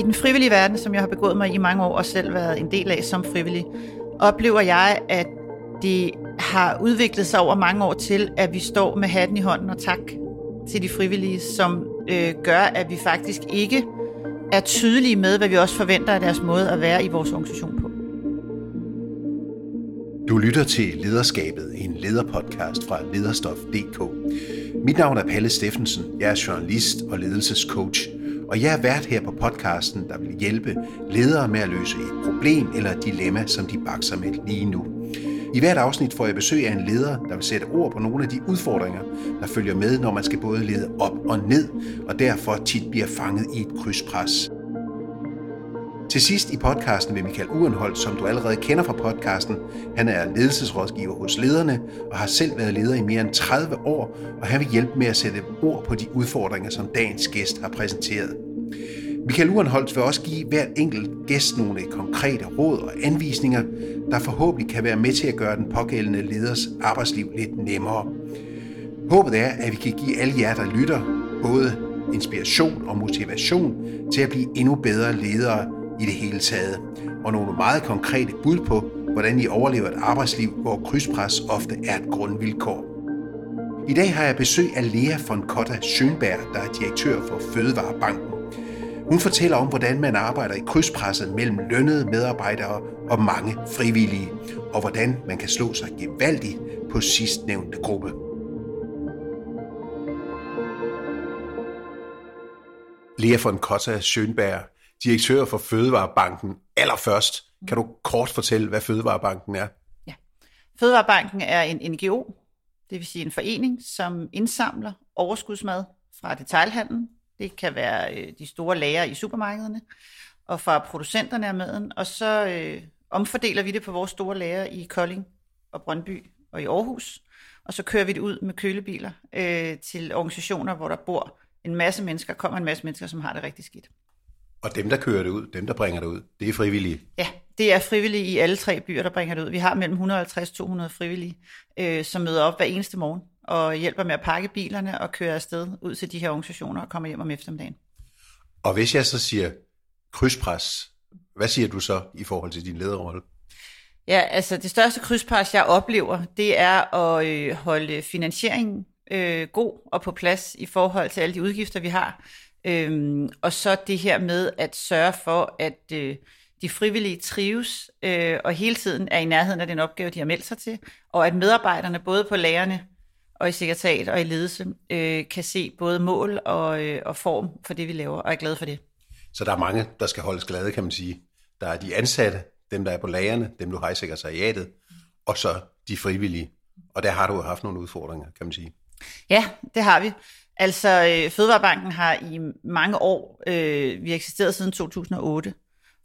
I den frivillige verden, som jeg har begået mig i mange år og selv været en del af som frivillig, oplever jeg, at det har udviklet sig over mange år til, at vi står med hatten i hånden og tak til de frivillige, som øh, gør, at vi faktisk ikke er tydelige med, hvad vi også forventer af deres måde at være i vores organisation på. Du lytter til Lederskabet, en lederpodcast fra lederstof.dk. Mit navn er Palle Steffensen, jeg er journalist og ledelsescoach, og jeg er vært her på podcasten, der vil hjælpe ledere med at løse et problem eller et dilemma, som de bakser med lige nu. I hvert afsnit får jeg besøg af en leder, der vil sætte ord på nogle af de udfordringer, der følger med, når man skal både lede op og ned, og derfor tit bliver fanget i et krydspres. Til sidst i podcasten vil Michael Urenholdt, som du allerede kender fra podcasten. Han er ledelsesrådgiver hos lederne og har selv været leder i mere end 30 år, og han vil hjælpe med at sætte ord på de udfordringer, som dagens gæst har præsenteret. Michael Urenholdt vil også give hver enkelt gæst nogle konkrete råd og anvisninger, der forhåbentlig kan være med til at gøre den pågældende leders arbejdsliv lidt nemmere. Håbet er, at vi kan give alle jer, der lytter, både inspiration og motivation til at blive endnu bedre ledere i det hele taget, og nogle meget konkrete bud på, hvordan I overlever et arbejdsliv, hvor krydspres ofte er et grundvilkår. I dag har jeg besøg af Lea von Kotta Schönberg, der er direktør for Fødevarebanken. Hun fortæller om, hvordan man arbejder i krydspresset mellem lønnede medarbejdere og mange frivillige, og hvordan man kan slå sig gevaldigt på sidstnævnte gruppe. Lea von Kotta Schönberg, direktør for Fødevarebanken. Allerførst, kan du kort fortælle, hvad Fødevarebanken er? Ja. Fødevarebanken er en NGO, det vil sige en forening, som indsamler overskudsmad fra detailhandlen. Det kan være øh, de store lager i supermarkederne, og fra producenterne af maden. Og så øh, omfordeler vi det på vores store lager i Kolding og Brøndby og i Aarhus. Og så kører vi det ud med kølebiler øh, til organisationer, hvor der bor en masse mennesker, kommer en masse mennesker, som har det rigtig skidt. Og dem, der kører det ud, dem, der bringer det ud, det er frivillige? Ja, det er frivillige i alle tre byer, der bringer det ud. Vi har mellem 150-200 frivillige, øh, som møder op hver eneste morgen og hjælper med at pakke bilerne og køre afsted ud til de her organisationer og kommer hjem om eftermiddagen. Og hvis jeg så siger krydspres, hvad siger du så i forhold til din lederrolle? Ja, altså det største krydspres, jeg oplever, det er at øh, holde finansieringen øh, god og på plads i forhold til alle de udgifter, vi har. Øhm, og så det her med at sørge for, at øh, de frivillige trives øh, og hele tiden er i nærheden af den opgave, de har meldt sig til, og at medarbejderne både på lagerne og i sekretariat og i ledelse øh, kan se både mål og, øh, og form for det, vi laver, og er glade for det. Så der er mange, der skal holdes glade, kan man sige. Der er de ansatte, dem der er på lagerne, dem du har i sekretariatet, og så de frivillige. Og der har du jo haft nogle udfordringer, kan man sige. Ja, det har vi. Altså, øh, Fødevarebanken har i mange år, øh, vi har eksisteret siden 2008,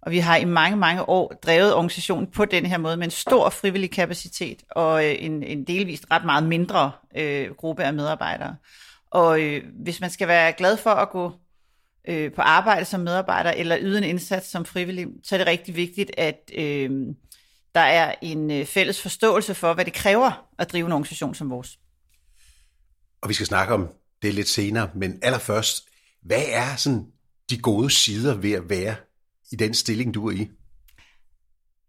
og vi har i mange, mange år drevet organisationen på den her måde med en stor frivillig kapacitet og øh, en, en delvist ret meget mindre øh, gruppe af medarbejdere. Og øh, hvis man skal være glad for at gå øh, på arbejde som medarbejder eller yde en indsats som frivillig, så er det rigtig vigtigt, at øh, der er en øh, fælles forståelse for, hvad det kræver at drive en organisation som vores. Og vi skal snakke om det lidt senere, men allerførst, hvad er sådan de gode sider ved at være i den stilling, du er i?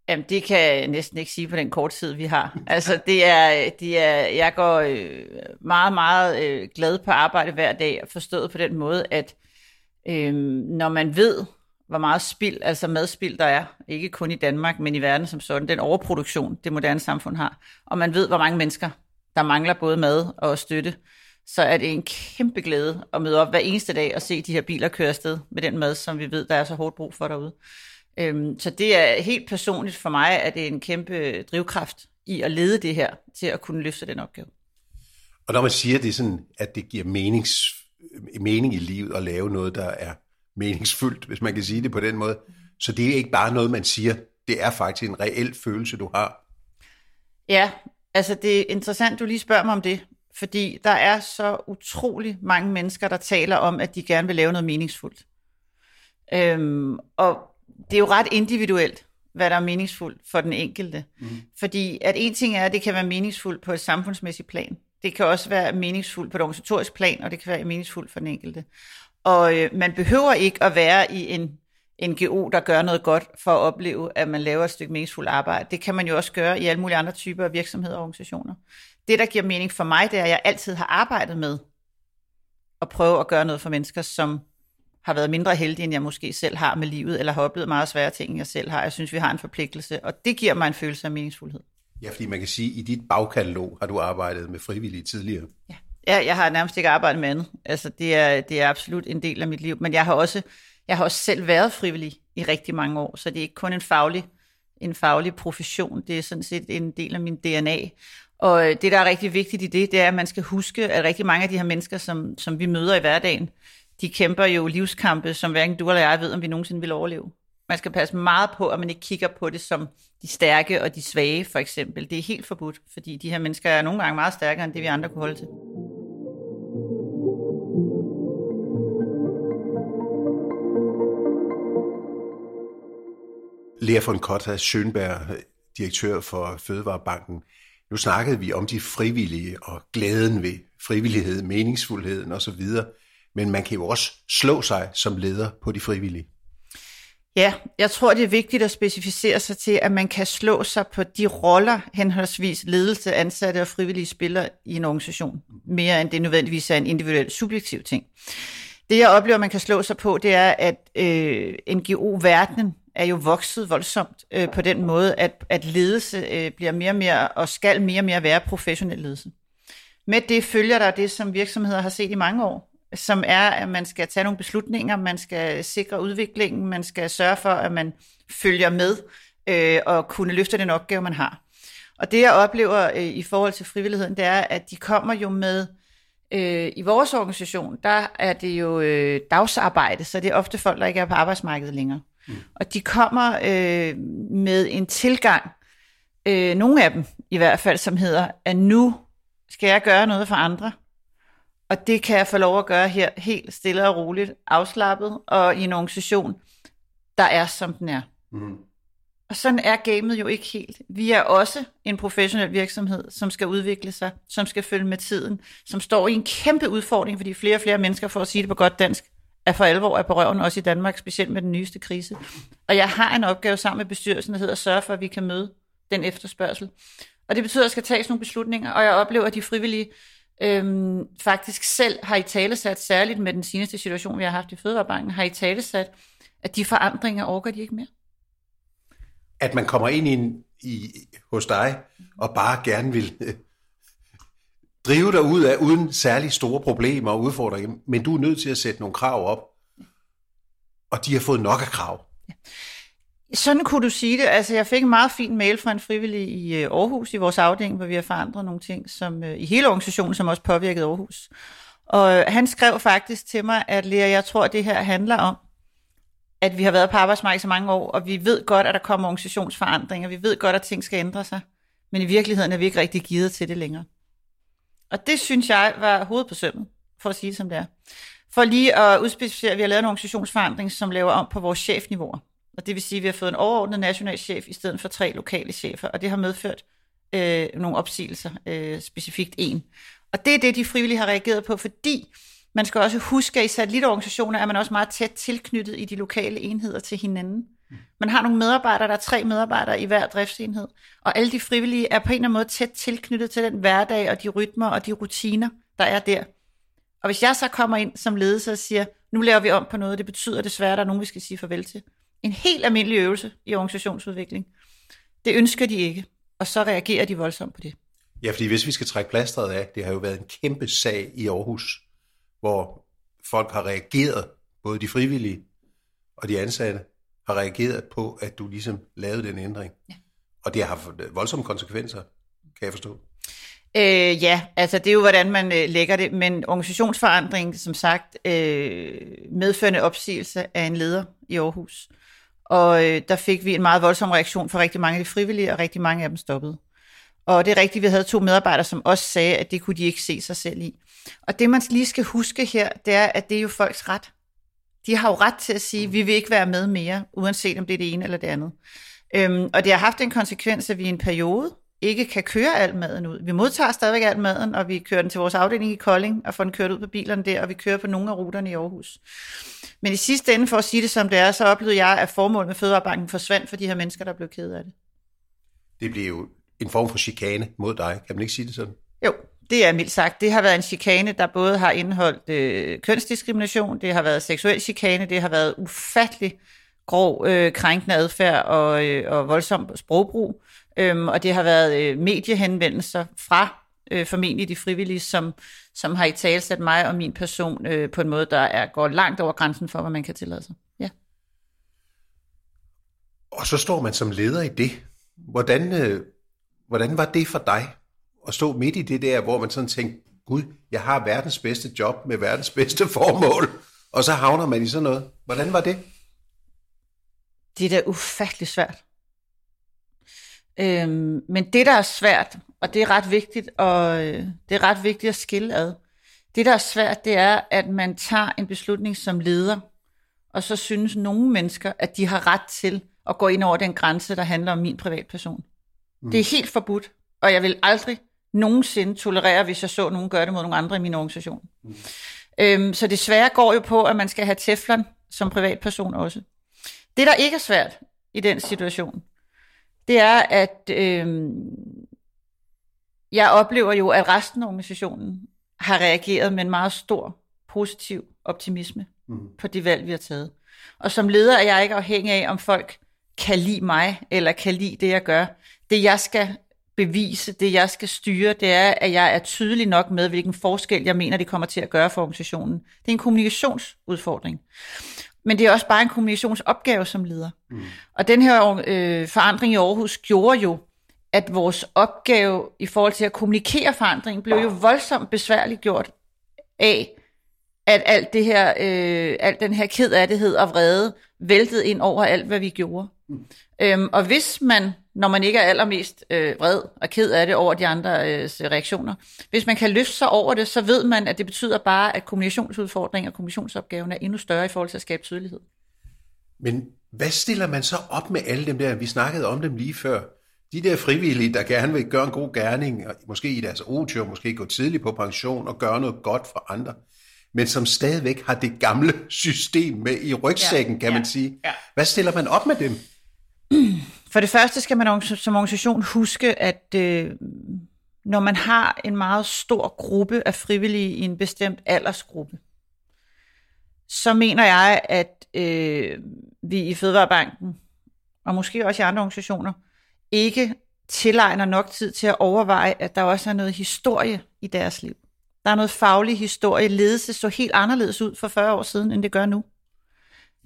Jamen, det kan jeg næsten ikke sige på den korte tid, vi har. Altså, det er, det er jeg går øh, meget, meget øh, glad på arbejde hver dag, forstået på den måde, at øh, når man ved, hvor meget spild, altså madspild der er, ikke kun i Danmark, men i verden som sådan, den overproduktion, det moderne samfund har, og man ved, hvor mange mennesker, der mangler både mad og støtte, så er det en kæmpe glæde at møde op hver eneste dag og se de her biler køre afsted med den mad, som vi ved, der er så hårdt brug for derude. Øhm, så det er helt personligt for mig, at det er en kæmpe drivkraft i at lede det her til at kunne løfte den opgave. Og når man siger det sådan, at det giver menings, mening i livet at lave noget, der er meningsfuldt, hvis man kan sige det på den måde, så det er ikke bare noget, man siger, det er faktisk en reel følelse, du har. Ja, altså det er interessant, du lige spørger mig om det, fordi der er så utrolig mange mennesker, der taler om, at de gerne vil lave noget meningsfuldt. Øhm, og det er jo ret individuelt, hvad der er meningsfuldt for den enkelte. Mm. Fordi at en ting er, at det kan være meningsfuldt på et samfundsmæssigt plan. Det kan også være meningsfuldt på et organisatorisk plan, og det kan være meningsfuldt for den enkelte. Og øh, man behøver ikke at være i en, NGO, der gør noget godt for at opleve, at man laver et stykke meningsfuldt arbejde. Det kan man jo også gøre i alle mulige andre typer af virksomheder og organisationer. Det, der giver mening for mig, det er, at jeg altid har arbejdet med at prøve at gøre noget for mennesker, som har været mindre heldige, end jeg måske selv har med livet, eller har oplevet meget svære ting, end jeg selv har. Jeg synes, vi har en forpligtelse, og det giver mig en følelse af meningsfuldhed. Ja, fordi man kan sige, at i dit bagkatalog har du arbejdet med frivillige tidligere. Ja. ja, jeg har nærmest ikke arbejdet med andet. Altså, det er, det er absolut en del af mit liv. Men jeg har også, jeg har også selv været frivillig i rigtig mange år, så det er ikke kun en faglig, en faglig profession. Det er sådan set en del af min DNA. Og øh, det, der er rigtig vigtigt i det, det er, at man skal huske, at rigtig mange af de her mennesker, som, som vi møder i hverdagen, de kæmper jo livskampe, som hverken du eller jeg ved, om vi nogensinde vil overleve. Man skal passe meget på, at man ikke kigger på det som de stærke og de svage, for eksempel. Det er helt forbudt, fordi de her mennesker er nogle gange meget stærkere, end det vi andre kunne holde til. Lea von Kotta Schönberg, direktør for Fødevarebanken. Nu snakkede vi om de frivillige og glæden ved frivillighed, meningsfuldheden osv., men man kan jo også slå sig som leder på de frivillige. Ja, jeg tror, det er vigtigt at specificere sig til, at man kan slå sig på de roller, henholdsvis ledelse, ansatte og frivillige spiller i en organisation, mere end det nødvendigvis er en individuel subjektiv ting. Det, jeg oplever, man kan slå sig på, det er, at øh, NGO-verdenen er jo vokset voldsomt øh, på den måde, at, at ledelse øh, bliver mere og mere, og skal mere og mere være professionel ledelse. Med det følger der det, som virksomheder har set i mange år, som er, at man skal tage nogle beslutninger, man skal sikre udviklingen, man skal sørge for, at man følger med øh, og kunne løfte den opgave, man har. Og det, jeg oplever øh, i forhold til frivilligheden, det er, at de kommer jo med, øh, i vores organisation, der er det jo øh, dagsarbejde, så det er ofte folk, der ikke er på arbejdsmarkedet længere. Mm. Og de kommer øh, med en tilgang, øh, nogle af dem i hvert fald, som hedder, at nu skal jeg gøre noget for andre, og det kan jeg få lov at gøre her helt stille og roligt, afslappet og i en organisation, der er som den er. Mm. Og sådan er gamet jo ikke helt. Vi er også en professionel virksomhed, som skal udvikle sig, som skal følge med tiden, som står i en kæmpe udfordring, fordi flere og flere mennesker, for at sige det på godt dansk, er for alvor er på røven, også i Danmark, specielt med den nyeste krise. Og jeg har en opgave sammen med bestyrelsen, der hedder at sørge for, at vi kan møde den efterspørgsel. Og det betyder, at der skal tages nogle beslutninger, og jeg oplever, at de frivillige øhm, faktisk selv har i talesat, særligt med den seneste situation, vi har haft i Fødevarebanken, har i talesat, at de forandringer overgår de ikke mere. At man kommer ind i, en, i hos dig og bare gerne vil drive dig ud af uden særlig store problemer og udfordringer, men du er nødt til at sætte nogle krav op, og de har fået nok af krav. Ja. Sådan kunne du sige det. Altså, jeg fik en meget fin mail fra en frivillig i øh, Aarhus i vores afdeling, hvor vi har forandret nogle ting som, øh, i hele organisationen, som også påvirkede Aarhus. Og øh, han skrev faktisk til mig, at Lea, jeg tror, at det her handler om, at vi har været på arbejdsmarkedet så mange år, og vi ved godt, at der kommer organisationsforandringer. Vi ved godt, at ting skal ændre sig. Men i virkeligheden er vi ikke rigtig givet til det længere. Og det synes jeg var hovedet på sømmet, for at sige det som det er. For lige at udspecificere, at vi har lavet en organisationsforandring, som laver om på vores chefniveauer. Og det vil sige, at vi har fået en overordnet national chef i stedet for tre lokale chefer, og det har medført øh, nogle opsigelser, øh, specifikt en. Og det er det, de frivillige har reageret på, fordi man skal også huske, at i satellitorganisationer er man også meget tæt tilknyttet i de lokale enheder til hinanden. Man har nogle medarbejdere, der er tre medarbejdere i hver driftsenhed, og alle de frivillige er på en eller anden måde tæt tilknyttet til den hverdag og de rytmer og de rutiner, der er der. Og hvis jeg så kommer ind som ledelse og siger, nu laver vi om på noget, det betyder desværre, at der er nogen, vi skal sige farvel til, en helt almindelig øvelse i organisationsudvikling. Det ønsker de ikke, og så reagerer de voldsomt på det. Ja, fordi hvis vi skal trække plasteret af, det har jo været en kæmpe sag i Aarhus, hvor folk har reageret, både de frivillige og de ansatte, har reageret på, at du ligesom lavede den ændring. Ja. Og det har haft voldsomme konsekvenser, kan jeg forstå. Øh, ja, altså det er jo, hvordan man øh, lægger det, men organisationsforandring, som sagt, øh, medførende opsigelse af en leder i Aarhus. Og øh, der fik vi en meget voldsom reaktion fra rigtig mange af de frivillige, og rigtig mange af dem stoppede. Og det er rigtigt, vi havde to medarbejdere, som også sagde, at det kunne de ikke se sig selv i. Og det man lige skal huske her, det er, at det er jo folks ret. De har jo ret til at sige, at vi vil ikke være med mere, uanset om det er det ene eller det andet. Øhm, og det har haft en konsekvens, at vi i en periode ikke kan køre al maden ud. Vi modtager stadigvæk al maden, og vi kører den til vores afdeling i Kolding, og får den kørt ud på bilerne der, og vi kører på nogle af ruterne i Aarhus. Men i sidste ende, for at sige det som det er, så oplevede jeg, at formålet med Fødevarebanken forsvandt for de her mennesker, der blev ked af det. Det blev jo en form for chikane mod dig, kan man ikke sige det sådan? Jo, det er mildt sagt. Det har været en chikane, der både har indeholdt øh, kønsdiskrimination, det har været seksuel chikane, det har været ufattelig grov øh, krænkende adfærd og, øh, og voldsom sprogbrug, øhm, og det har været øh, mediehenvendelser fra øh, formentlig de frivillige, som, som har i talsat mig og min person øh, på en måde, der er, går langt over grænsen for, hvad man kan tillade sig. Ja. Og så står man som leder i det. Hvordan, øh, hvordan var det for dig at stå midt i det der, hvor man sådan tænkte, gud, jeg har verdens bedste job med verdens bedste formål, og så havner man i sådan noget. Hvordan var det? Det er da ufattelig svært. Øhm, men det, der er svært, og det er ret vigtigt, og øh, det er ret vigtigt at skille ad. Det, der er svært, det er, at man tager en beslutning som leder, og så synes nogle mennesker, at de har ret til at gå ind over den grænse, der handler om min privatperson. Mm. Det er helt forbudt, og jeg vil aldrig nogensinde tolerere, hvis jeg så nogen gøre det mod nogle andre i min organisation. Mm. Øhm, så det svære går jo på, at man skal have teflon som privatperson også. Det, der ikke er svært i den situation, det er, at øh, jeg oplever jo, at resten af organisationen har reageret med en meget stor positiv optimisme mm. på de valg, vi har taget. Og som leder er jeg ikke afhængig af, om folk kan lide mig, eller kan lide det, jeg gør. Det, jeg skal bevise, det, jeg skal styre, det er, at jeg er tydelig nok med, hvilken forskel jeg mener, det kommer til at gøre for organisationen. Det er en kommunikationsudfordring. Men det er også bare en kommunikationsopgave som leder. Mm. Og den her øh, forandring i Aarhus gjorde jo, at vores opgave i forhold til at kommunikere forandringen blev jo voldsomt besværligt gjort af, at alt det her, øh, alt den her kedattighed og vrede væltede ind over alt, hvad vi gjorde. Mm. Øhm, og hvis man, når man ikke er allermest øh, vred og ked af det over de andre øh, reaktioner, hvis man kan løfte sig over det, så ved man, at det betyder bare, at kommunikationsudfordringen og kommunikationsopgaven er endnu større i forhold til at skabe tydelighed. Men hvad stiller man så op med alle dem der, vi snakkede om dem lige før, de der frivillige, der gerne vil gøre en god gerning, måske i deres otium, måske gå tidligt på pension og gøre noget godt for andre, men som stadigvæk har det gamle system med i rygsækken, ja, kan ja, man sige. Ja. Hvad stiller man op med dem? For det første skal man som organisation huske, at øh, når man har en meget stor gruppe af frivillige i en bestemt aldersgruppe, så mener jeg, at øh, vi i Fødevarebanken, og måske også i andre organisationer, ikke tilegner nok tid til at overveje, at der også er noget historie i deres liv. Der er noget faglig historie. Ledelse så helt anderledes ud for 40 år siden, end det gør nu.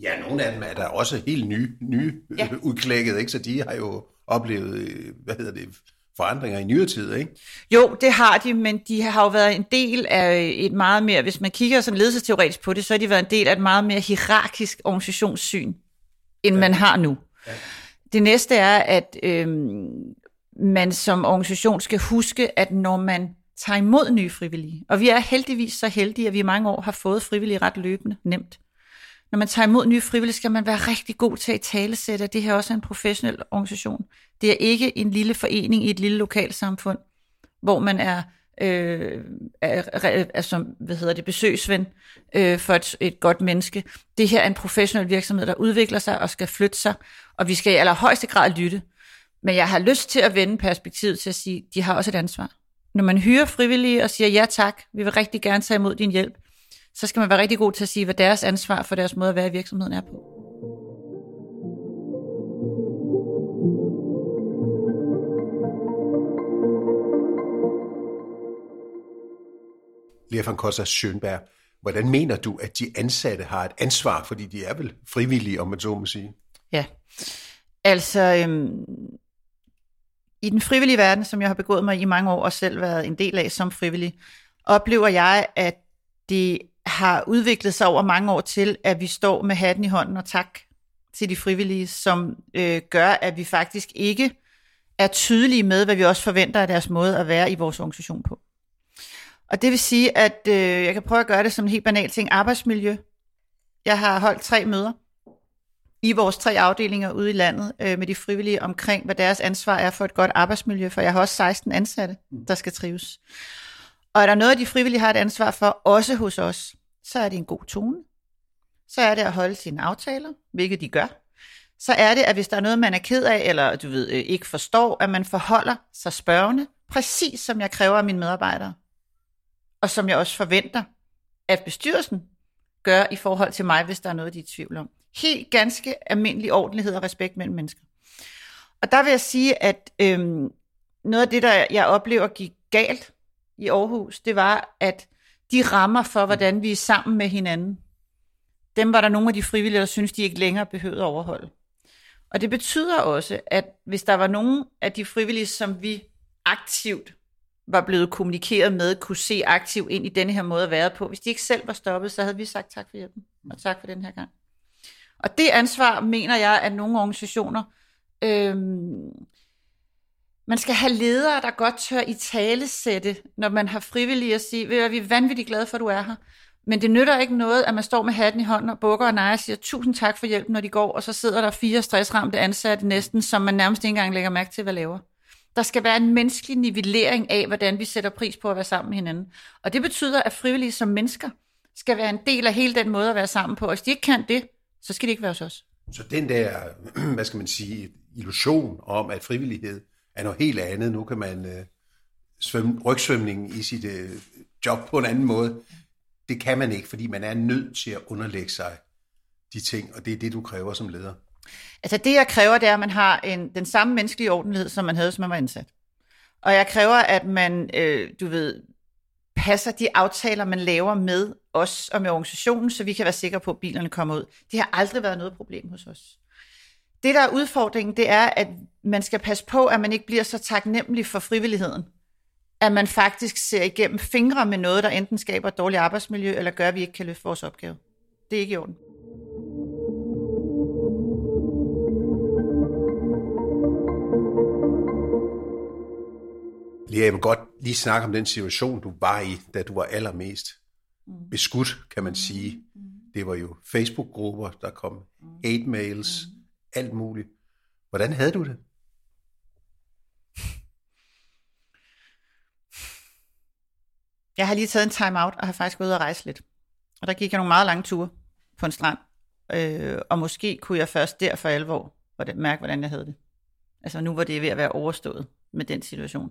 Ja, nogle af dem er der også helt nye, nye ja. udklækket, ikke? så de har jo oplevet, øh, hvad hedder det, forandringer i nyere tid, ikke? Jo, det har de, men de har jo været en del af et meget mere, hvis man kigger sådan ledelsesteoretisk på det, så har de været en del af et meget mere hierarkisk organisationssyn, end ja. man har nu. Ja. Det næste er, at øhm, man som organisation skal huske, at når man tager imod nye frivillige, og vi er heldigvis så heldige, at vi i mange år har fået frivillige ret løbende nemt, når man tager imod nye frivillige, skal man være rigtig god til at talesætte, at det her også er en professionel organisation. Det er ikke en lille forening i et lille lokalsamfund, hvor man er, øh, er, altså, hvad hedder det, besøgsven øh, for et, et godt menneske. Det her er en professionel virksomhed, der udvikler sig og skal flytte sig, og vi skal i allerhøjeste grad lytte. Men jeg har lyst til at vende perspektivet til at sige, at de har også et ansvar. Når man hyrer frivillige og siger, ja tak, vi vil rigtig gerne tage imod din hjælp, så skal man være rigtig god til at sige, hvad deres ansvar for deres måde at være i virksomheden er på. Lea van Kossa Schönberg, hvordan mener du, at de ansatte har et ansvar, fordi de er vel frivillige, om man så må sige? Ja, altså øhm, i den frivillige verden, som jeg har begået mig i mange år og selv været en del af som frivillig, oplever jeg, at det har udviklet sig over mange år til, at vi står med hatten i hånden og tak til de frivillige, som øh, gør, at vi faktisk ikke er tydelige med, hvad vi også forventer af deres måde at være i vores organisation på. Og det vil sige, at øh, jeg kan prøve at gøre det som en helt banal ting. Arbejdsmiljø. Jeg har holdt tre møder i vores tre afdelinger ude i landet øh, med de frivillige omkring, hvad deres ansvar er for et godt arbejdsmiljø, for jeg har også 16 ansatte, der skal trives. Og er der noget, de frivillige har et ansvar for, også hos os, så er det en god tone. Så er det at holde sine aftaler, hvilket de gør. Så er det, at hvis der er noget, man er ked af, eller du ved, øh, ikke forstår, at man forholder sig spørgende, præcis som jeg kræver af mine medarbejdere. Og som jeg også forventer, at bestyrelsen gør i forhold til mig, hvis der er noget, de er i tvivl om. Helt ganske almindelig ordentlighed og respekt mellem mennesker. Og der vil jeg sige, at øhm, noget af det, der jeg oplever gik galt i Aarhus, det var, at de rammer for, hvordan vi er sammen med hinanden, dem var der nogle af de frivillige, der synes, de ikke længere behøvede at overholde. Og det betyder også, at hvis der var nogen af de frivillige, som vi aktivt var blevet kommunikeret med, kunne se aktivt ind i denne her måde at være på. Hvis de ikke selv var stoppet, så havde vi sagt tak for hjælpen, og tak for den her gang. Og det ansvar, mener jeg, at nogle organisationer, øhm, man skal have ledere, der godt tør i tale sætte, når man har frivillige at sige, vi er vanvittigt glade for, at du er her. Men det nytter ikke noget, at man står med hatten i hånden og bukker og nejer og siger tusind tak for hjælpen, når de går, og så sidder der fire stressramte ansatte næsten, som man nærmest ikke engang lægger mærke til, hvad laver. Der skal være en menneskelig nivellering af, hvordan vi sætter pris på at være sammen med hinanden. Og det betyder, at frivillige som mennesker skal være en del af hele den måde at være sammen på. Og hvis de ikke kan det, så skal de ikke være hos os. Så den der, hvad skal man sige, illusion om, at frivillighed er noget helt andet. Nu kan man øh, svømme, rygsvømning i sit øh, job på en anden måde. Det kan man ikke, fordi man er nødt til at underlægge sig de ting, og det er det, du kræver som leder. Altså det, jeg kræver, det er, at man har en, den samme menneskelige ordentlighed, som man havde, som man var ansat. Og jeg kræver, at man, øh, du ved, passer de aftaler, man laver med os og med organisationen, så vi kan være sikre på, at bilerne kommer ud. Det har aldrig været noget problem hos os. Det, der er udfordringen, det er, at man skal passe på, at man ikke bliver så taknemmelig for frivilligheden, at man faktisk ser igennem fingre med noget, der enten skaber et dårligt arbejdsmiljø, eller gør, at vi ikke kan løfte vores opgave. Det er ikke i orden. Lea, jeg vil godt lige snakke om den situation, du var i, da du var allermest beskudt, kan man sige. Det var jo Facebook-grupper, der kom hate mails, alt muligt. Hvordan havde du det? Jeg har lige taget en time out og har faktisk gået ud og rejse lidt. Og der gik jeg nogle meget lange ture på en strand. Øh, og måske kunne jeg først der for alvor mærke, hvordan jeg havde det. Altså nu var det ved at være overstået med den situation.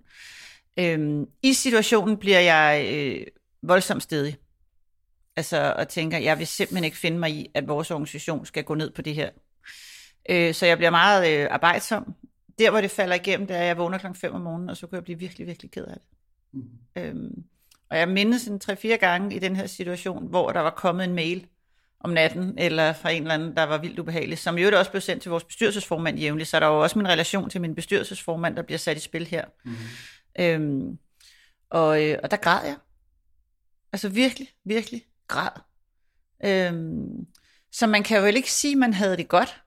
Øh, I situationen bliver jeg øh, voldsomt stedig. Altså, og tænker, jeg vil simpelthen ikke finde mig i, at vores organisation skal gå ned på det her. Øh, så jeg bliver meget øh, arbejdsom. Der, hvor det falder igennem, det er, at jeg vågner klokken 5 om morgenen, og så kan jeg blive virkelig, virkelig ked af det. Mm. Øhm, og jeg mindes en 3-4 gange i den her situation, hvor der var kommet en mail om natten, eller fra en eller anden, der var vildt ubehagelig, som jo også blev sendt til vores bestyrelsesformand jævnligt, så der var jo også min relation til min bestyrelsesformand, der bliver sat i spil her. Mm. Øhm, og, øh, og der græd jeg. Altså virkelig, virkelig græd. Øhm, så man kan jo vel ikke sige, at man havde det godt.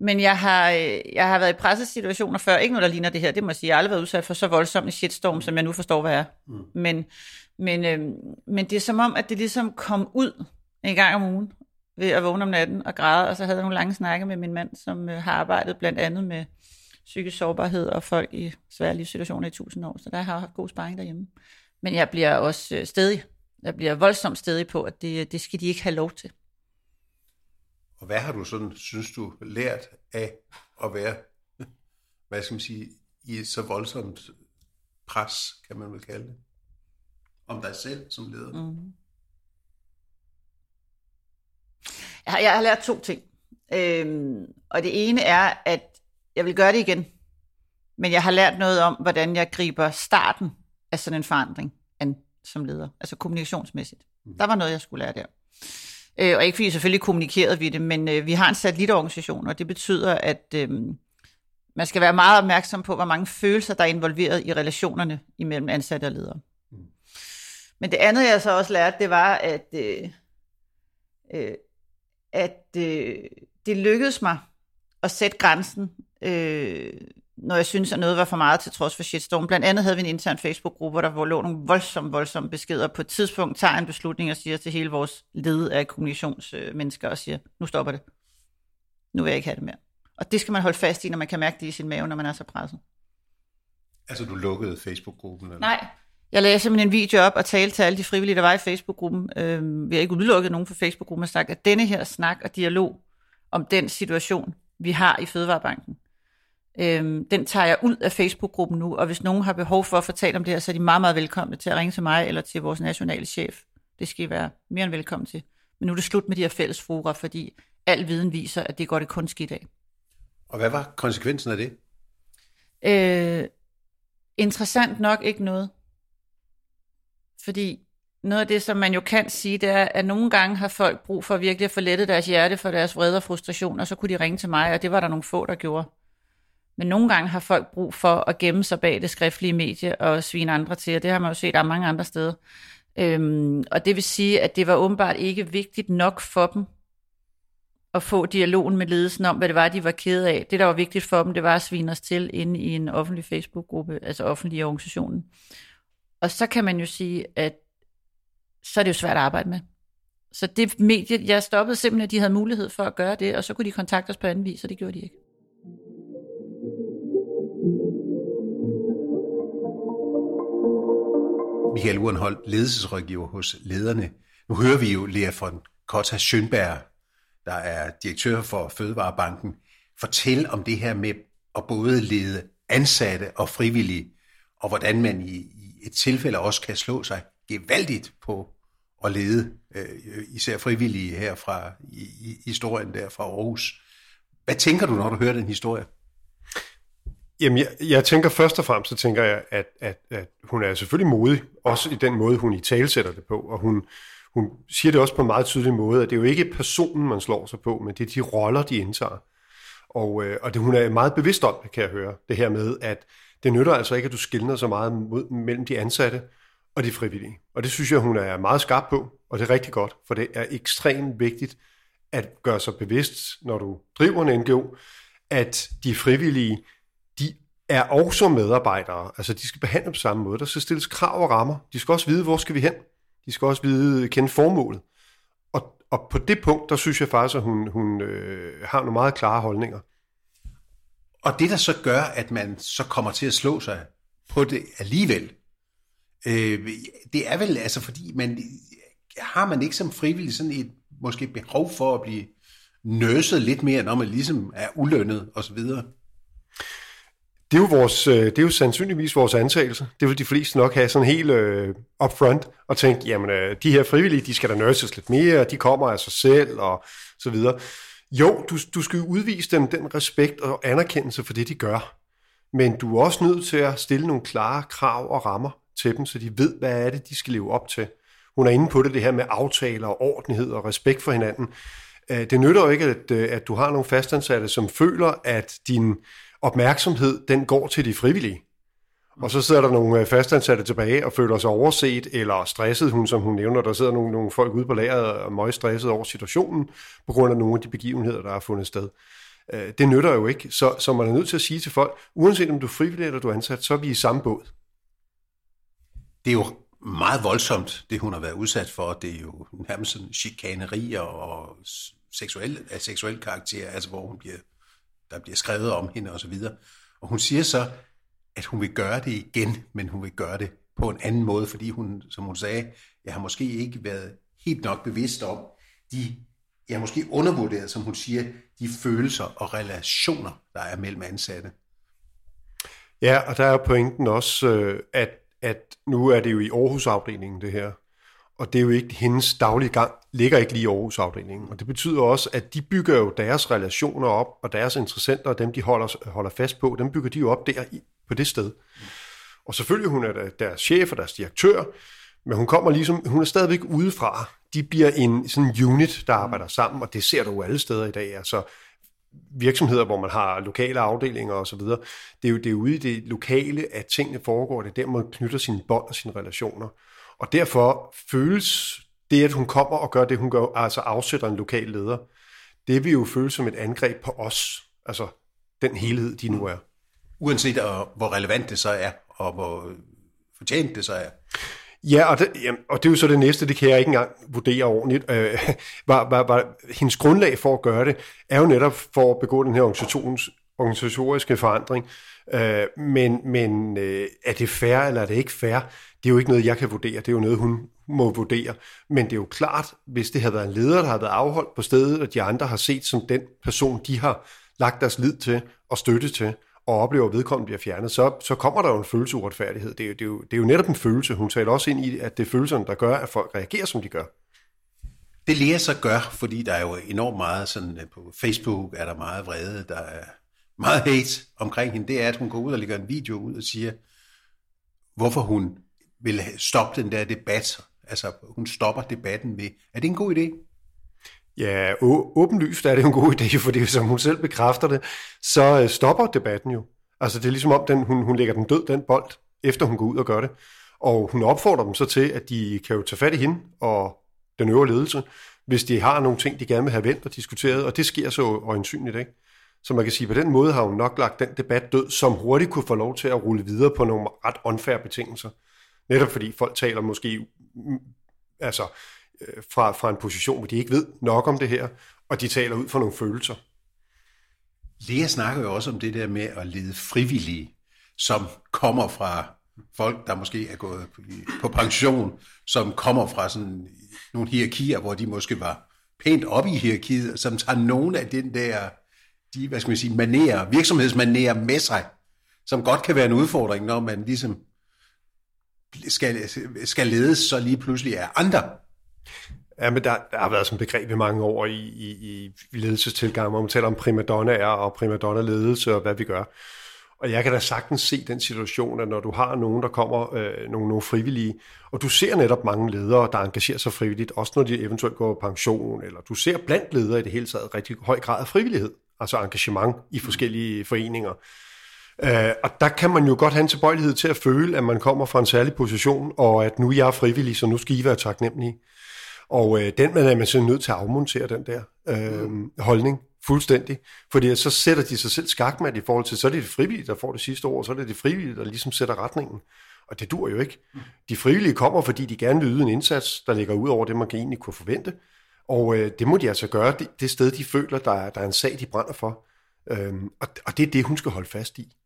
Men jeg har, øh, jeg har været i pressesituationer før, ikke noget, der ligner det her, det må jeg sige. Jeg har aldrig været udsat for så voldsom en shitstorm, som jeg nu forstår, hvad er. Mm. Men, men, øh, men det er som om, at det ligesom kom ud en gang om ugen ved at vågne om natten og græde, og så havde jeg nogle lange snakke med min mand, som øh, har arbejdet blandt andet med psykisk sårbarhed og folk i svære livssituationer i tusind år, så der har jeg haft god sparring derhjemme. Men jeg bliver også øh, stedig. Jeg bliver voldsomt stedig på, at det, det skal de ikke have lov til. Og hvad har du sådan, synes du, lært af at være, hvad skal man sige, i et så voldsomt pres, kan man vel kalde det, om dig selv som leder? Mm. Jeg har, jeg har lært to ting. Øhm, og det ene er, at jeg vil gøre det igen. Men jeg har lært noget om, hvordan jeg griber starten af sådan en forandring an som leder. Altså kommunikationsmæssigt. Mm. Der var noget, jeg skulle lære der. Øh, og ikke fordi selvfølgelig kommunikerede vi det, men øh, vi har en satellitorganisation, og det betyder, at øh, man skal være meget opmærksom på, hvor mange følelser, der er involveret i relationerne imellem ansatte og ledere. Mm. Men det andet, jeg så også lærte, det var, at, øh, øh, at øh, det lykkedes mig at sætte grænsen øh, når jeg synes, at noget var for meget til trods for shitstorm. Blandt andet havde vi en intern Facebook-gruppe, hvor der lå nogle voldsomme, voldsomme beskeder. På et tidspunkt tager en beslutning og siger til hele vores led af kommunikationsmennesker og siger, nu stopper det. nu vil jeg ikke have det mere. Og det skal man holde fast i, når man kan mærke det i sin mave, når man er så presset. Altså du lukkede Facebook-gruppen? Eller? Nej, jeg lagde simpelthen en video op og talte til alle de frivillige, der var i Facebook-gruppen. Øh, vi har ikke udelukket nogen fra Facebook-gruppen og sagt, at denne her snak og dialog om den situation, vi har i Fødevarebanken, øh, den tager jeg ud af Facebook-gruppen nu, og hvis nogen har behov for at fortælle om det her, så er de meget, meget velkomne til at ringe til mig eller til vores nationale chef. Det skal I være mere end velkommen til. Men nu er det slut med de her fælles fora, fordi al viden viser, at det går det kun skidt af. Og hvad var konsekvensen af det? Øh, interessant nok ikke noget. Fordi noget af det, som man jo kan sige, det er, at nogle gange har folk brug for virkelig at forlette deres hjerte for deres vrede og frustration, og så kunne de ringe til mig, og det var der nogle få, der gjorde. Men nogle gange har folk brug for at gemme sig bag det skriftlige medie og svine andre til, og det har man jo set af mange andre steder. Øhm, og det vil sige, at det var åbenbart ikke vigtigt nok for dem at få dialogen med ledelsen om, hvad det var, de var kede af. Det, der var vigtigt for dem, det var at svine os til inde i en offentlig Facebook-gruppe, altså offentlig organisationen. Og så kan man jo sige, at så er det jo svært at arbejde med. Så det medie, jeg stoppede simpelthen, at de havde mulighed for at gøre det, og så kunne de kontakte os på anden vis, og det gjorde de ikke. Michael Urenhold, ledelsesrådgiver hos lederne. Nu hører vi jo Lea von Kotta Schönberg, der er direktør for Fødevarebanken, fortælle om det her med at både lede ansatte og frivillige, og hvordan man i, i et tilfælde også kan slå sig gevaldigt på at lede, øh, især frivillige her fra i, i historien der fra Aarhus. Hvad tænker du, når du hører den historie? Jamen, jeg, jeg tænker først og fremmest, så tænker jeg, at, at, at hun er selvfølgelig modig, også i den måde, hun i talsætter det på, og hun, hun siger det også på en meget tydelig måde, at det er jo ikke personen, man slår sig på, men det er de roller, de indtager. Og, øh, og det, hun er meget bevidst om, kan jeg høre, det her med, at det nytter altså ikke, at du skiller så meget mod, mellem de ansatte og de frivillige. Og det synes jeg, hun er meget skarp på, og det er rigtig godt, for det er ekstremt vigtigt at gøre sig bevidst, når du driver en NGO, at de frivillige, de er også medarbejdere. Altså, de skal behandle på samme måde. Der skal stilles krav og rammer. De skal også vide, hvor skal vi hen. De skal også vide, kende formålet. Og, og på det punkt, der synes jeg faktisk, at hun, hun øh, har nogle meget klare holdninger. Og det, der så gør, at man så kommer til at slå sig på det alligevel, øh, det er vel altså, fordi man har man ikke som frivillig sådan et måske behov for at blive nøset lidt mere, når man ligesom er ulønnet osv.? Det er, jo vores, øh, det er jo sandsynligvis vores antagelse. Det vil de fleste nok have sådan helt øh, upfront og tænke, jamen øh, de her frivillige, de skal da nurses lidt mere, de kommer af sig selv og så videre. Jo, du, du skal jo udvise dem den respekt og anerkendelse for det, de gør. Men du er også nødt til at stille nogle klare krav og rammer til dem, så de ved, hvad er det, de skal leve op til. Hun er inde på det, det her med aftaler og ordenhed og respekt for hinanden. Øh, det nytter jo ikke, at, øh, at du har nogle fastansatte, som føler, at din opmærksomhed, den går til de frivillige. Og så sidder der nogle øh, fastansatte tilbage og føler sig overset eller stresset, hun, som hun nævner. Der sidder nogle, nogle folk ude på lageret og meget stresset over situationen, på grund af nogle af de begivenheder, der har fundet sted. Øh, det nytter jo ikke, så, så man er nødt til at sige til folk, uanset om du er frivillig eller du er ansat, så er vi i samme båd. Det er jo meget voldsomt, det hun har været udsat for. Det er jo nærmest sådan chikanerier og seksuel, af seksuel karakter, altså hvor hun bliver der bliver skrevet om hende osv. Og, og hun siger så, at hun vil gøre det igen, men hun vil gøre det på en anden måde, fordi hun, som hun sagde, jeg har måske ikke været helt nok bevidst om de, jeg har måske undervurderet, som hun siger, de følelser og relationer, der er mellem ansatte. Ja, og der er pointen også, øh, at, at nu er det jo i Aarhus-afdelingen det her, og det er jo ikke hendes daglige gang, ligger ikke lige i Aarhus-afdelingen. Og det betyder også, at de bygger jo deres relationer op, og deres interessenter, og dem de holder, holder fast på, dem bygger de jo op der i, på det sted. Og selvfølgelig hun er deres chef og deres direktør, men hun kommer ligesom, hun er stadigvæk udefra. De bliver en sådan unit, der arbejder sammen, og det ser du jo alle steder i dag. Altså virksomheder, hvor man har lokale afdelinger osv. Det er jo det er ude i det lokale, at tingene foregår. Det er der, man knytter sine bånd og sine relationer. Og derfor føles det, at hun kommer og gør det, hun gør, altså afsætter en lokal leder, det vil jo føles som et angreb på os, altså den helhed, de nu er. Uanset hvor relevant det så er, og hvor fortjent det så er. Ja, og det, jamen, og det er jo så det næste, det kan jeg ikke engang vurdere ordentligt. Øh, var, var, var, hendes grundlag for at gøre det, er jo netop for at begå den her organisatoriske forandring. Øh, men men øh, er det fair, eller er det ikke fair? Det er jo ikke noget, jeg kan vurdere. Det er jo noget, hun må vurdere. Men det er jo klart, hvis det havde været en leder, der havde været afholdt på stedet, og de andre har set som den person, de har lagt deres lid til og støtte til, og oplever, at vedkommende bliver fjernet, så, så kommer der jo en følelse uretfærdighed. Det er, jo, det, er jo, det er jo netop en følelse. Hun taler også ind i, at det er følelserne, der gør, at folk reagerer, som de gør. Det Lea så gør, fordi der er jo enormt meget sådan øh, på Facebook, er der meget vrede, der er meget hate omkring hende, det er, at hun går ud og lægger en video ud og siger, hvorfor hun vil stoppe den der debat. Altså, hun stopper debatten med. Er det en god idé? Ja, åbenlyst er det en god idé, fordi som hun selv bekræfter det, så øh, stopper debatten jo. Altså det er ligesom om, den, hun, hun lægger den død, den bold, efter hun går ud og gør det. Og hun opfordrer dem så til, at de kan jo tage fat i hende og den øvre ledelse, hvis de har nogle ting, de gerne vil have vendt og diskuteret, og det sker så øjensynligt, ikke? Så man kan sige, at på den måde har hun nok lagt den debat død, som hurtigt kunne få lov til at rulle videre på nogle ret unfair betingelser. Netop fordi folk taler måske mm, mm, altså, øh, fra, fra en position, hvor de ikke ved nok om det her, og de taler ud fra nogle følelser. Lea snakker jo også om det der med at lede frivillige, som kommer fra folk, der måske er gået på pension, som kommer fra sådan nogle hierarkier, hvor de måske var pænt op i hierarkiet, som tager nogle af den der, de, hvad skal man sige, manerer, virksomhedsmanerer med sig, som godt kan være en udfordring, når man ligesom skal, skal ledes så lige pludselig af andre. Ja, men der, der har været sådan et begreb i mange år i, i, i ledelsestilgang, hvor man taler om primadonnaer og primadonna-ledelse og hvad vi gør. Og jeg kan da sagtens se den situation, at når du har nogen, der kommer, øh, nogle, nogle frivillige, og du ser netop mange ledere, der engagerer sig frivilligt, også når de eventuelt går på pension, eller du ser blandt ledere i det hele taget rigtig høj grad af frivillighed, altså engagement i forskellige foreninger. Øh, og der kan man jo godt have en tilbøjelighed til at føle, at man kommer fra en særlig position, og at nu er jeg frivillig, så nu skal I være taknemmelige. Og øh, den man er man så nødt til at afmontere, den der øh, mm. holdning fuldstændig. Fordi så sætter de sig selv skakmat i forhold til, så er det de frivillige, der får det sidste år, og så er det de frivillige, der ligesom sætter retningen. Og det dur jo ikke. Mm. De frivillige kommer, fordi de gerne vil yde en indsats, der ligger ud over det, man kan egentlig kunne forvente. Og øh, det må de altså gøre det, det sted, de føler, der er, der er en sag, de brænder for. Øhm, og, og det er det, hun skal holde fast i.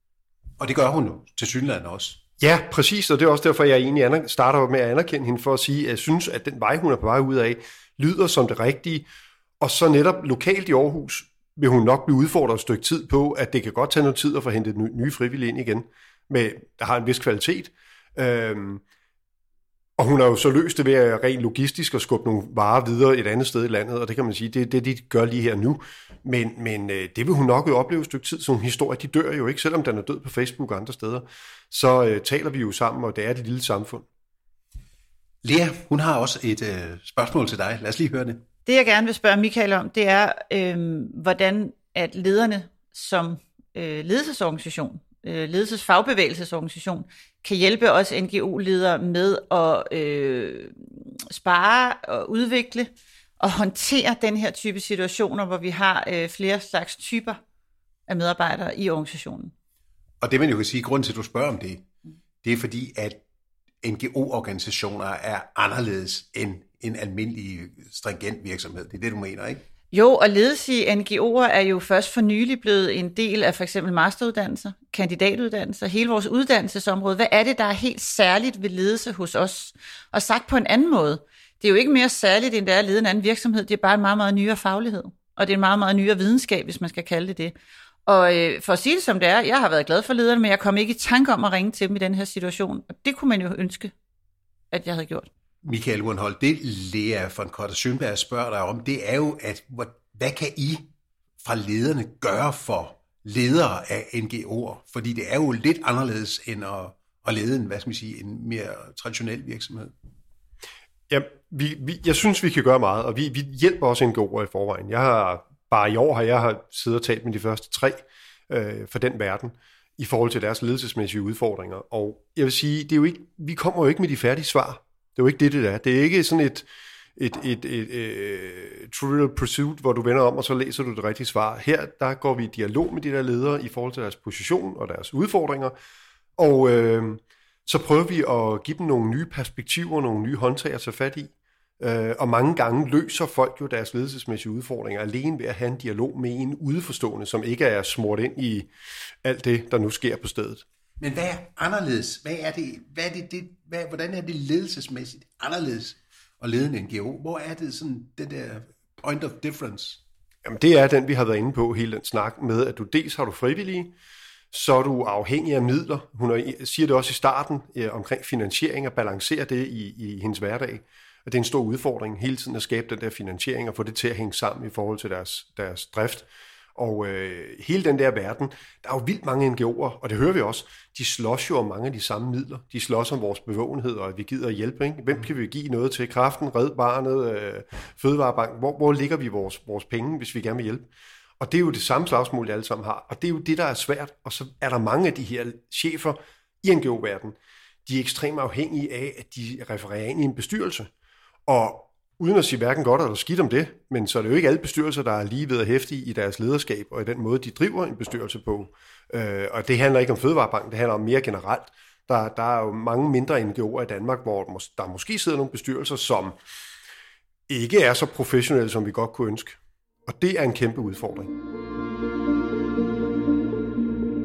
Og det gør hun jo til synligheden også. Ja, præcis, og det er også derfor, jeg egentlig starter med at anerkende hende for at sige, at jeg synes, at den vej, hun er på vej ud af, lyder som det rigtige, og så netop lokalt i Aarhus vil hun nok blive udfordret et stykke tid på, at det kan godt tage noget tid at få hentet nye frivillige ind igen, med, der har en vis kvalitet. Øhm, og hun har jo så løst det ved at rent logistisk at skubbe nogle varer videre et andet sted i landet, og det kan man sige, det er det, de gør lige her nu. Men, men øh, det vil hun nok jo opleve et stykke tid, så en historie, de dør jo ikke, selvom den er død på Facebook og andre steder. Så øh, taler vi jo sammen, og det er et lille samfund. Lea, hun har også et øh, spørgsmål til dig. Lad os lige høre det. Det, jeg gerne vil spørge Michael om, det er, øh, hvordan at lederne som øh, ledelsesorganisation, øh, ledelsesfagbevægelsesorganisation, kan hjælpe os NGO-ledere med at øh, spare og udvikle og håndtere den her type situationer, hvor vi har øh, flere slags typer af medarbejdere i organisationen. Og det man jo kan sige, grund til, at du spørger om det, det er fordi, at NGO-organisationer er anderledes end en almindelig stringent virksomhed. Det er det, du mener, ikke? Jo, og ledelse i NGO'er er jo først for nylig blevet en del af for eksempel masteruddannelser, kandidatuddannelser, hele vores uddannelsesområde. Hvad er det, der er helt særligt ved ledelse hos os? Og sagt på en anden måde, det er jo ikke mere særligt, end det er at lede en anden virksomhed. Det er bare en meget, meget nyere faglighed. Og det er en meget, meget nyere videnskab, hvis man skal kalde det det. Og øh, for at sige det som det er, jeg har været glad for lederne, men jeg kom ikke i tanke om at ringe til dem i den her situation. Og det kunne man jo ønske, at jeg havde gjort. Michael Urenhold, det Lea von Kotter Schönberg spørger dig om, det er jo, at hvad kan I fra lederne gøre for ledere af NGO'er? Fordi det er jo lidt anderledes end at, at lede en, hvad skal man sige, en mere traditionel virksomhed. Ja, vi, vi, jeg synes, vi kan gøre meget, og vi, vi hjælper også NGO'er i forvejen. Jeg har bare i år har jeg har siddet og talt med de første tre øh, for den verden i forhold til deres ledelsesmæssige udfordringer. Og jeg vil sige, det er jo ikke, vi kommer jo ikke med de færdige svar. Det er jo ikke det, det er. Det er ikke sådan et, et, et, et, et trivial pursuit, hvor du vender om, og så læser du det rigtige svar. Her, der går vi i dialog med de der ledere i forhold til deres position og deres udfordringer, og øh, så prøver vi at give dem nogle nye perspektiver, nogle nye håndtag at tage fat i. Øh, og mange gange løser folk jo deres ledelsesmæssige udfordringer alene ved at have en dialog med en udeforstående, som ikke er smurt ind i alt det, der nu sker på stedet. Men hvad er anderledes? Hvad er det, hvad er det, det hvad, hvordan er det ledelsesmæssigt anderledes at lede en NGO? Hvor er det sådan, det der point of difference? Jamen det er den, vi har været inde på, hele den snak med, at du dels har du frivillige, så er du afhængig af midler. Hun siger det også i starten eh, omkring finansiering og balancere det i, i hendes hverdag. Og det er en stor udfordring hele tiden at skabe den der finansiering og få det til at hænge sammen i forhold til deres, deres drift. Og øh, hele den der verden, der er jo vildt mange NGO'er, og det hører vi også, de slås jo om mange af de samme midler. De slås om vores bevågenhed, og at vi gider at hjælpe. Ikke? Hvem kan vi give noget til? Kraften, Red Barnet, øh, Fødevarebank. Hvor, hvor ligger vi vores, vores penge, hvis vi gerne vil hjælpe? Og det er jo det samme slagsmål, de alle sammen har. Og det er jo det, der er svært. Og så er der mange af de her chefer i NGO-verdenen, de er ekstremt afhængige af, at de refererer ind i en bestyrelse. Og uden at sige hverken godt eller skidt om det, men så er det jo ikke alle bestyrelser, der er lige ved at hæfte i deres lederskab og i den måde, de driver en bestyrelse på. Øh, og det handler ikke om Fødevarebanken, det handler om mere generelt. Der, der er jo mange mindre NGO'er i Danmark, hvor der måske sidder nogle bestyrelser, som ikke er så professionelle, som vi godt kunne ønske. Og det er en kæmpe udfordring.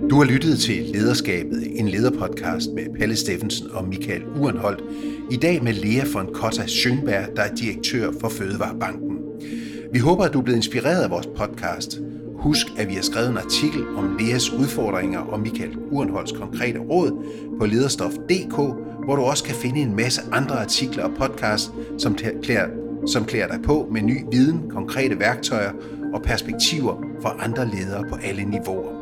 Du har lyttet til Lederskabet, en lederpodcast med Palle Steffensen og Michael Urenholdt. I dag med Lea von Kotta Schönberg, der er direktør for Fødevarebanken. Vi håber, at du er blevet inspireret af vores podcast. Husk, at vi har skrevet en artikel om Leas udfordringer og Michael Urenholds konkrete råd på lederstof.dk, hvor du også kan finde en masse andre artikler og podcasts, som klæder, som klæder dig på med ny viden, konkrete værktøjer og perspektiver for andre ledere på alle niveauer.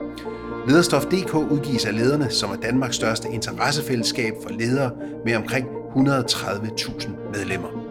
Lederstof.dk udgives af lederne, som er Danmarks største interessefællesskab for ledere med omkring 130.000 medlemmer.